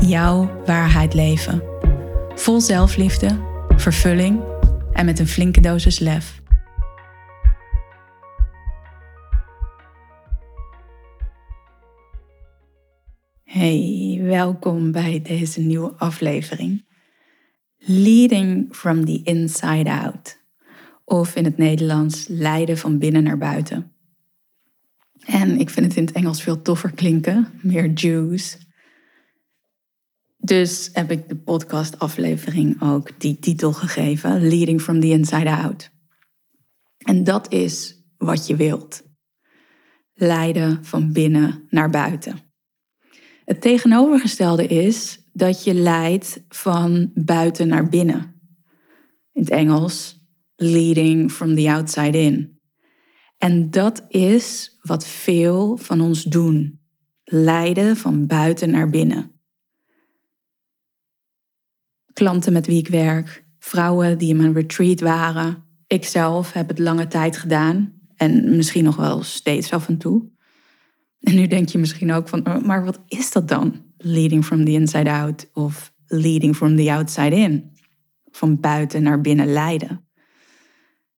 jouw waarheid leven. Vol zelfliefde, vervulling en met een flinke dosis lef. Hey, welkom bij deze nieuwe aflevering. Leading from the inside out. Of in het Nederlands leiden van binnen naar buiten. En ik vind het in het Engels veel toffer klinken, meer juice. Dus heb ik de podcastaflevering ook die titel gegeven: Leading from the Inside Out. En dat is wat je wilt. Leiden van binnen naar buiten. Het tegenovergestelde is dat je leidt van buiten naar binnen. In het Engels, leading from the outside in. En dat is wat veel van ons doen. Leiden van buiten naar binnen klanten met wie ik werk, vrouwen die in mijn retreat waren. Ikzelf heb het lange tijd gedaan en misschien nog wel steeds af en toe. En nu denk je misschien ook van, oh, maar wat is dat dan? Leading from the inside out of leading from the outside in. Van buiten naar binnen leiden.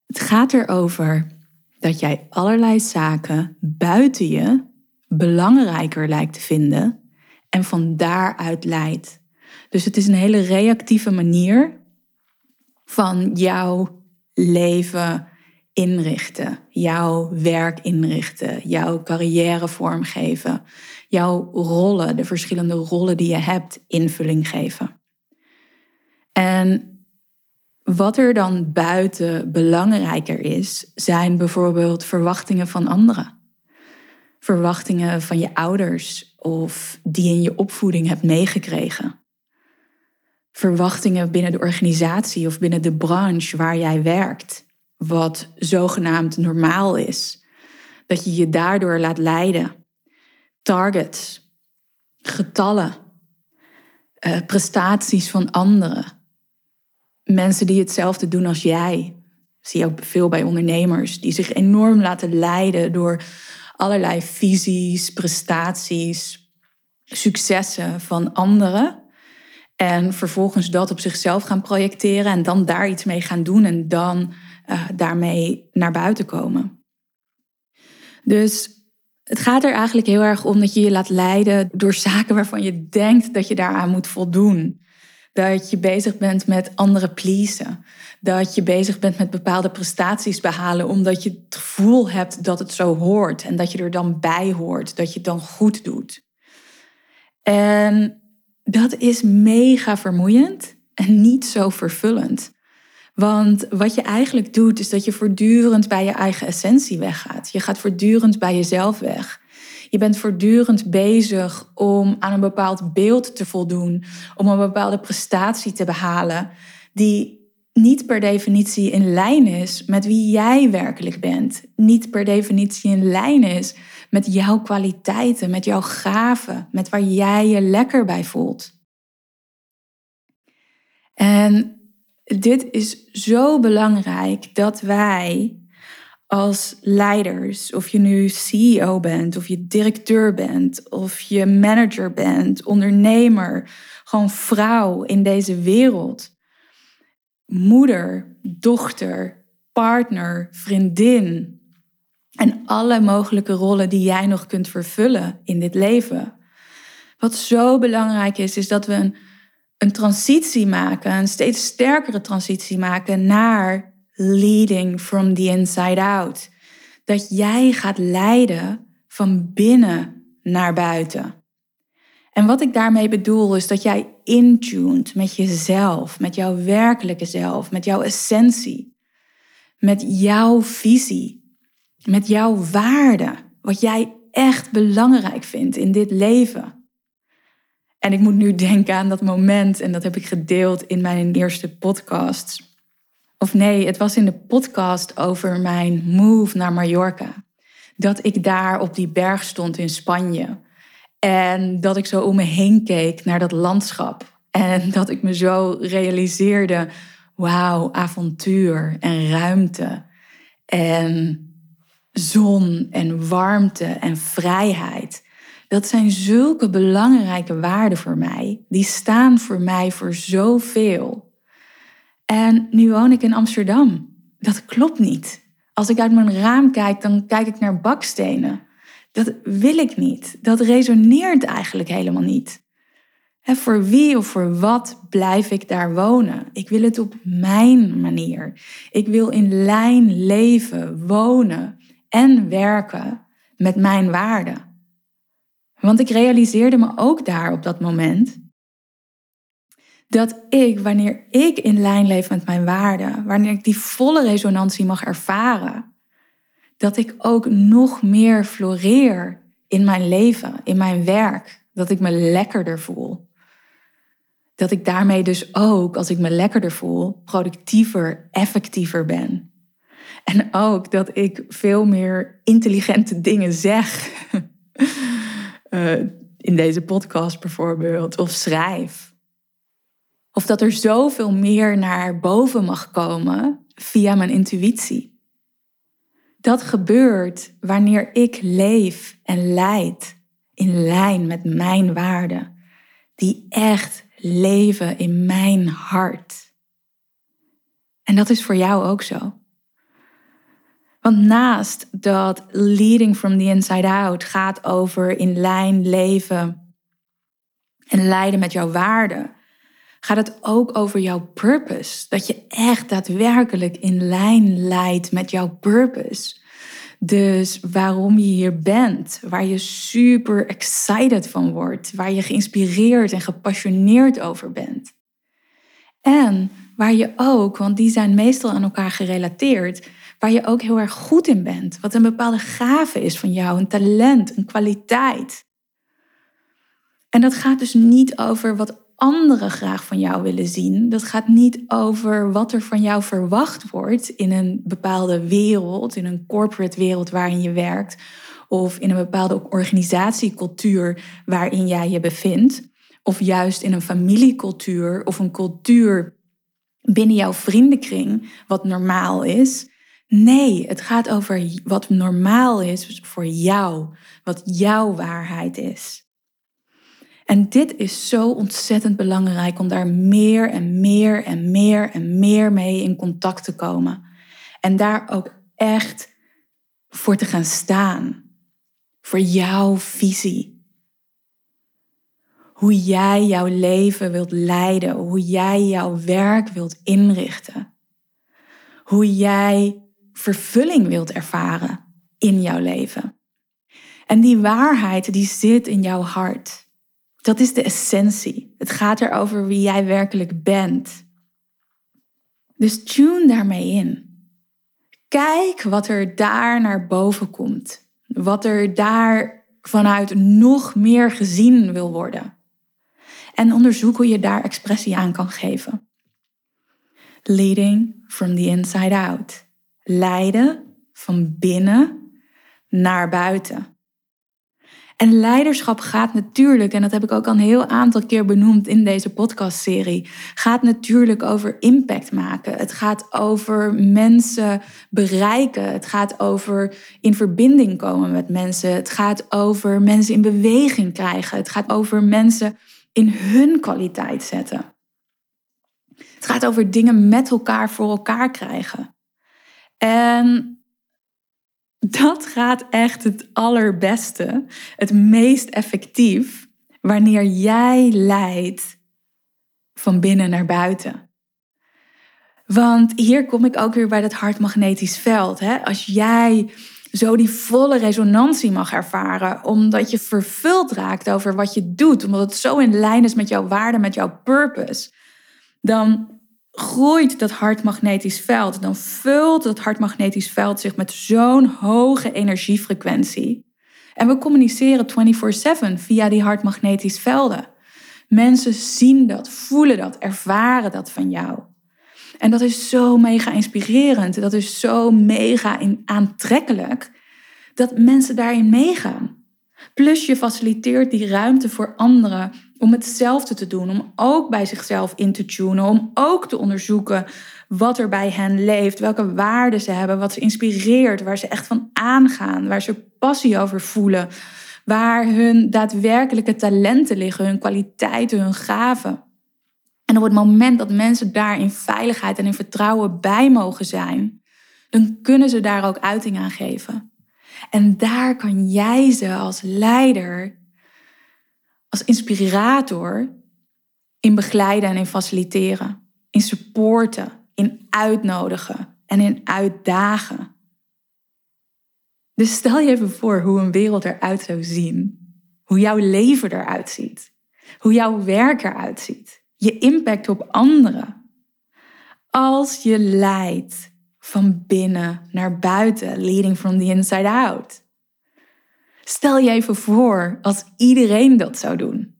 Het gaat erover dat jij allerlei zaken buiten je belangrijker lijkt te vinden en van daaruit leidt. Dus het is een hele reactieve manier van jouw leven inrichten, jouw werk inrichten, jouw carrière vormgeven, jouw rollen, de verschillende rollen die je hebt, invulling geven. En wat er dan buiten belangrijker is, zijn bijvoorbeeld verwachtingen van anderen. Verwachtingen van je ouders of die in je opvoeding hebt meegekregen verwachtingen binnen de organisatie of binnen de branche waar jij werkt, wat zogenaamd normaal is. Dat je je daardoor laat leiden. Targets, getallen, uh, prestaties van anderen. Mensen die hetzelfde doen als jij. Zie je ook veel bij ondernemers die zich enorm laten leiden door allerlei visies, prestaties, successen van anderen. En vervolgens dat op zichzelf gaan projecteren en dan daar iets mee gaan doen en dan uh, daarmee naar buiten komen. Dus het gaat er eigenlijk heel erg om dat je je laat leiden door zaken waarvan je denkt dat je daaraan moet voldoen. Dat je bezig bent met andere pleasen. Dat je bezig bent met bepaalde prestaties behalen omdat je het gevoel hebt dat het zo hoort en dat je er dan bij hoort, dat je het dan goed doet. En dat is mega vermoeiend en niet zo vervullend. Want wat je eigenlijk doet, is dat je voortdurend bij je eigen essentie weggaat. Je gaat voortdurend bij jezelf weg. Je bent voortdurend bezig om aan een bepaald beeld te voldoen, om een bepaalde prestatie te behalen, die niet per definitie in lijn is met wie jij werkelijk bent. Niet per definitie in lijn is met jouw kwaliteiten, met jouw gaven, met waar jij je lekker bij voelt. En dit is zo belangrijk dat wij als leiders, of je nu CEO bent, of je directeur bent, of je manager bent, ondernemer, gewoon vrouw in deze wereld, moeder, dochter, partner, vriendin, en alle mogelijke rollen die jij nog kunt vervullen in dit leven. Wat zo belangrijk is, is dat we een, een transitie maken, een steeds sterkere transitie maken naar leading from the inside out. Dat jij gaat leiden van binnen naar buiten. En wat ik daarmee bedoel is dat jij intuned met jezelf, met jouw werkelijke zelf, met jouw essentie, met jouw visie met jouw waarde, wat jij echt belangrijk vindt in dit leven. En ik moet nu denken aan dat moment, en dat heb ik gedeeld in mijn eerste podcast. Of nee, het was in de podcast over mijn move naar Mallorca. Dat ik daar op die berg stond in Spanje. En dat ik zo om me heen keek naar dat landschap. En dat ik me zo realiseerde: wauw, avontuur en ruimte. En zon en warmte en vrijheid. Dat zijn zulke belangrijke waarden voor mij. Die staan voor mij voor zoveel. En nu woon ik in Amsterdam. Dat klopt niet. Als ik uit mijn raam kijk, dan kijk ik naar bakstenen. Dat wil ik niet. Dat resoneert eigenlijk helemaal niet. En voor wie of voor wat blijf ik daar wonen? Ik wil het op mijn manier. Ik wil in lijn leven, wonen en werken met mijn waarden. Want ik realiseerde me ook daar op dat moment dat ik, wanneer ik in lijn leef met mijn waarden, wanneer ik die volle resonantie mag ervaren, dat ik ook nog meer floreer in mijn leven, in mijn werk, dat ik me lekkerder voel. Dat ik daarmee dus ook, als ik me lekkerder voel, productiever, effectiever ben. En ook dat ik veel meer intelligente dingen zeg. uh, in deze podcast bijvoorbeeld, of schrijf. Of dat er zoveel meer naar boven mag komen via mijn intuïtie. Dat gebeurt wanneer ik leef en leid in lijn met mijn waarden, die echt leven in mijn hart. En dat is voor jou ook zo. Want naast dat leading from the inside out gaat over in lijn leven en leiden met jouw waarden, gaat het ook over jouw purpose. Dat je echt daadwerkelijk in lijn leidt met jouw purpose. Dus waarom je hier bent, waar je super excited van wordt, waar je geïnspireerd en gepassioneerd over bent. En waar je ook, want die zijn meestal aan elkaar gerelateerd, waar je ook heel erg goed in bent. Wat een bepaalde gave is van jou, een talent, een kwaliteit. En dat gaat dus niet over wat anderen graag van jou willen zien. Dat gaat niet over wat er van jou verwacht wordt in een bepaalde wereld, in een corporate wereld waarin je werkt, of in een bepaalde organisatiecultuur waarin jij je bevindt, of juist in een familiecultuur of een cultuur binnen jouw vriendenkring, wat normaal is. Nee, het gaat over wat normaal is voor jou, wat jouw waarheid is. En dit is zo ontzettend belangrijk om daar meer en meer en meer en meer mee in contact te komen. En daar ook echt voor te gaan staan. Voor jouw visie. Hoe jij jouw leven wilt leiden, hoe jij jouw werk wilt inrichten. Hoe jij vervulling wilt ervaren in jouw leven. En die waarheid die zit in jouw hart. Dat is de essentie. Het gaat erover wie jij werkelijk bent. Dus tune daarmee in. Kijk wat er daar naar boven komt. Wat er daar vanuit nog meer gezien wil worden. En onderzoek hoe je daar expressie aan kan geven. Leading from the inside out leiden van binnen naar buiten. En leiderschap gaat natuurlijk, en dat heb ik ook al een heel aantal keer benoemd in deze podcastserie, gaat natuurlijk over impact maken. Het gaat over mensen bereiken. Het gaat over in verbinding komen met mensen. Het gaat over mensen in beweging krijgen. Het gaat over mensen in hun kwaliteit zetten. Het gaat over dingen met elkaar voor elkaar krijgen. En dat gaat echt het allerbeste, het meest effectief, wanneer jij leidt van binnen naar buiten. Want hier kom ik ook weer bij dat hartmagnetisch veld. Hè? Als jij zo die volle resonantie mag ervaren, omdat je vervuld raakt over wat je doet, omdat het zo in lijn is met jouw waarde, met jouw purpose, dan groeit dat hartmagnetisch veld, dan vult dat hartmagnetisch veld zich met zo'n hoge energiefrequentie. En we communiceren 24/7 via die hartmagnetisch velden. Mensen zien dat, voelen dat, ervaren dat van jou. En dat is zo mega inspirerend. Dat is zo mega aantrekkelijk dat mensen daarin meegaan. Plus je faciliteert die ruimte voor anderen om hetzelfde te doen, om ook bij zichzelf in te tunen, om ook te onderzoeken wat er bij hen leeft, welke waarden ze hebben, wat ze inspireert, waar ze echt van aangaan, waar ze passie over voelen, waar hun daadwerkelijke talenten liggen, hun kwaliteiten, hun gaven. En op het moment dat mensen daar in veiligheid en in vertrouwen bij mogen zijn, dan kunnen ze daar ook uiting aan geven. En daar kan jij ze als leider, als inspirator in begeleiden en in faciliteren, in supporten, in uitnodigen en in uitdagen. Dus stel je even voor hoe een wereld eruit zou zien, hoe jouw leven eruit ziet, hoe jouw werk eruit ziet, je impact op anderen. Als je leidt van binnen naar buiten, leading from the inside out. Stel je even voor als iedereen dat zou doen.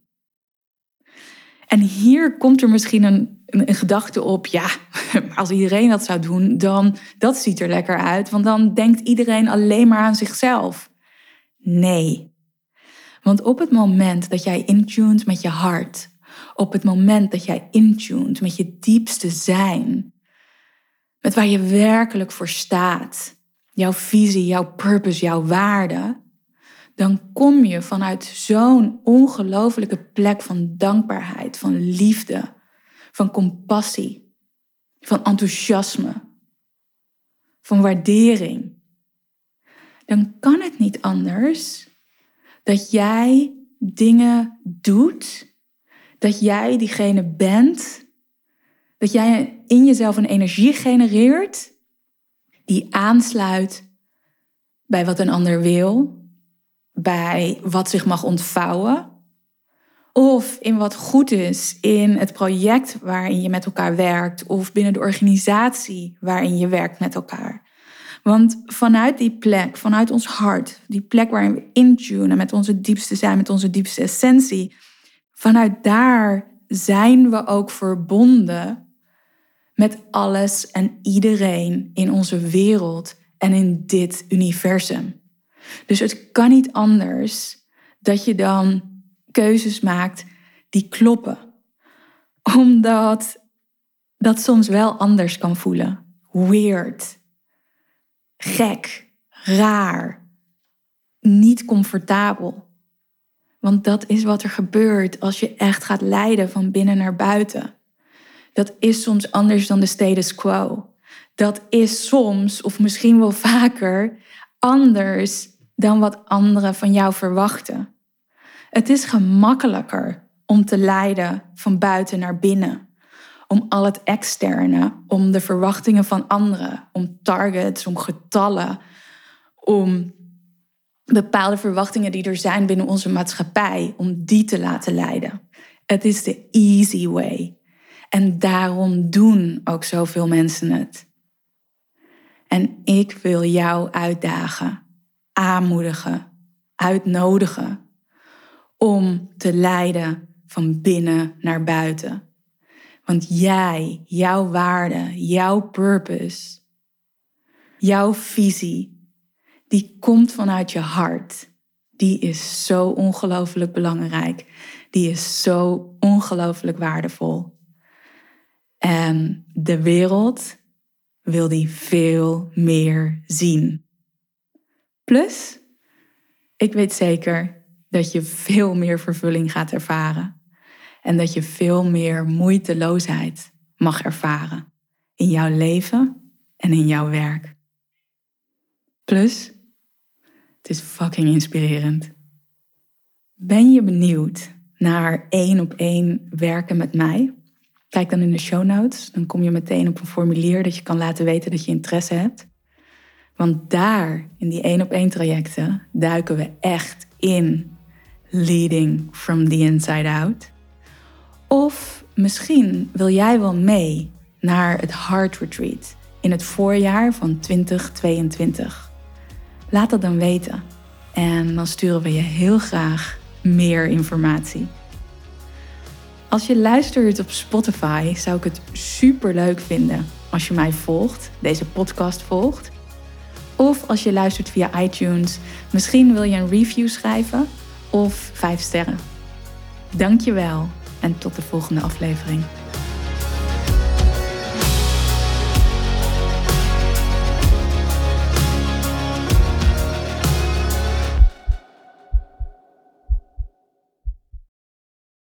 En hier komt er misschien een, een, gedachte op, ja, als iedereen dat zou doen, dan dat ziet er lekker uit, want dan denkt iedereen alleen maar aan zichzelf. Nee. Want op het moment dat jij intuned met je hart, op het moment dat jij intuned met je diepste zijn, met waar je werkelijk voor staat, jouw visie, jouw purpose, jouw waarde, dan kom je vanuit zo'n ongelofelijke plek van dankbaarheid, van liefde, van compassie, van enthousiasme, van waardering. Dan kan het niet anders dat jij dingen doet, dat jij diegene bent dat jij in jezelf een energie genereert die aansluit bij wat een ander wil, bij wat zich mag ontvouwen, of in wat goed is in het project waarin je met elkaar werkt, of binnen de organisatie waarin je werkt met elkaar. Want vanuit die plek, vanuit ons hart, die plek waarin we intunen met onze diepste zijn, met onze diepste essentie, vanuit daar zijn we ook verbonden met alles en iedereen in onze wereld en in dit universum. Dus het kan niet anders dat je dan keuzes maakt die kloppen. Omdat dat soms wel anders kan voelen. Weird. Gek. Raar. Niet comfortabel. Want dat is wat er gebeurt als je echt gaat leiden van binnen naar buiten dat is soms anders dan de status quo. Dat is soms, of misschien wel vaker, anders dan wat anderen van jou verwachten. Het is gemakkelijker om te leiden van buiten naar binnen. Om al het externe, om de verwachtingen van anderen, om targets, om getallen, om bepaalde verwachtingen die er zijn binnen onze maatschappij, om die te laten leiden. Het is de easy way. En daarom doen ook zoveel mensen het. En ik wil jou uitdagen, aanmoedigen, uitnodigen om te leiden van binnen naar buiten. Want jij, jouw waarde, jouw purpose, jouw visie, die komt vanuit je hart. Die is zo ongelooflijk belangrijk. Die is zo ongelooflijk waardevol. En de wereld wil die veel meer zien. Plus, ik weet zeker dat je veel meer vervulling gaat ervaren. En dat je veel meer moeiteloosheid mag ervaren in jouw leven en in jouw werk. Plus, het is fucking inspirerend. Ben je benieuwd naar één op één werken met mij? Kijk dan in de show notes. Dan kom je meteen op een formulier dat je kan laten weten dat je interesse hebt. Want daar, in die één op één trajecten, duiken we echt in leading from the inside out. Of misschien wil jij wel mee naar het Heart Retreat in het voorjaar van 2022. Laat dat dan weten. En dan sturen we je heel graag meer informatie. Als je luistert op Spotify, zou ik het super leuk vinden als je mij volgt, deze podcast volgt. Of als je luistert via iTunes, misschien wil je een review schrijven of 5 sterren. Dankjewel en tot de volgende aflevering.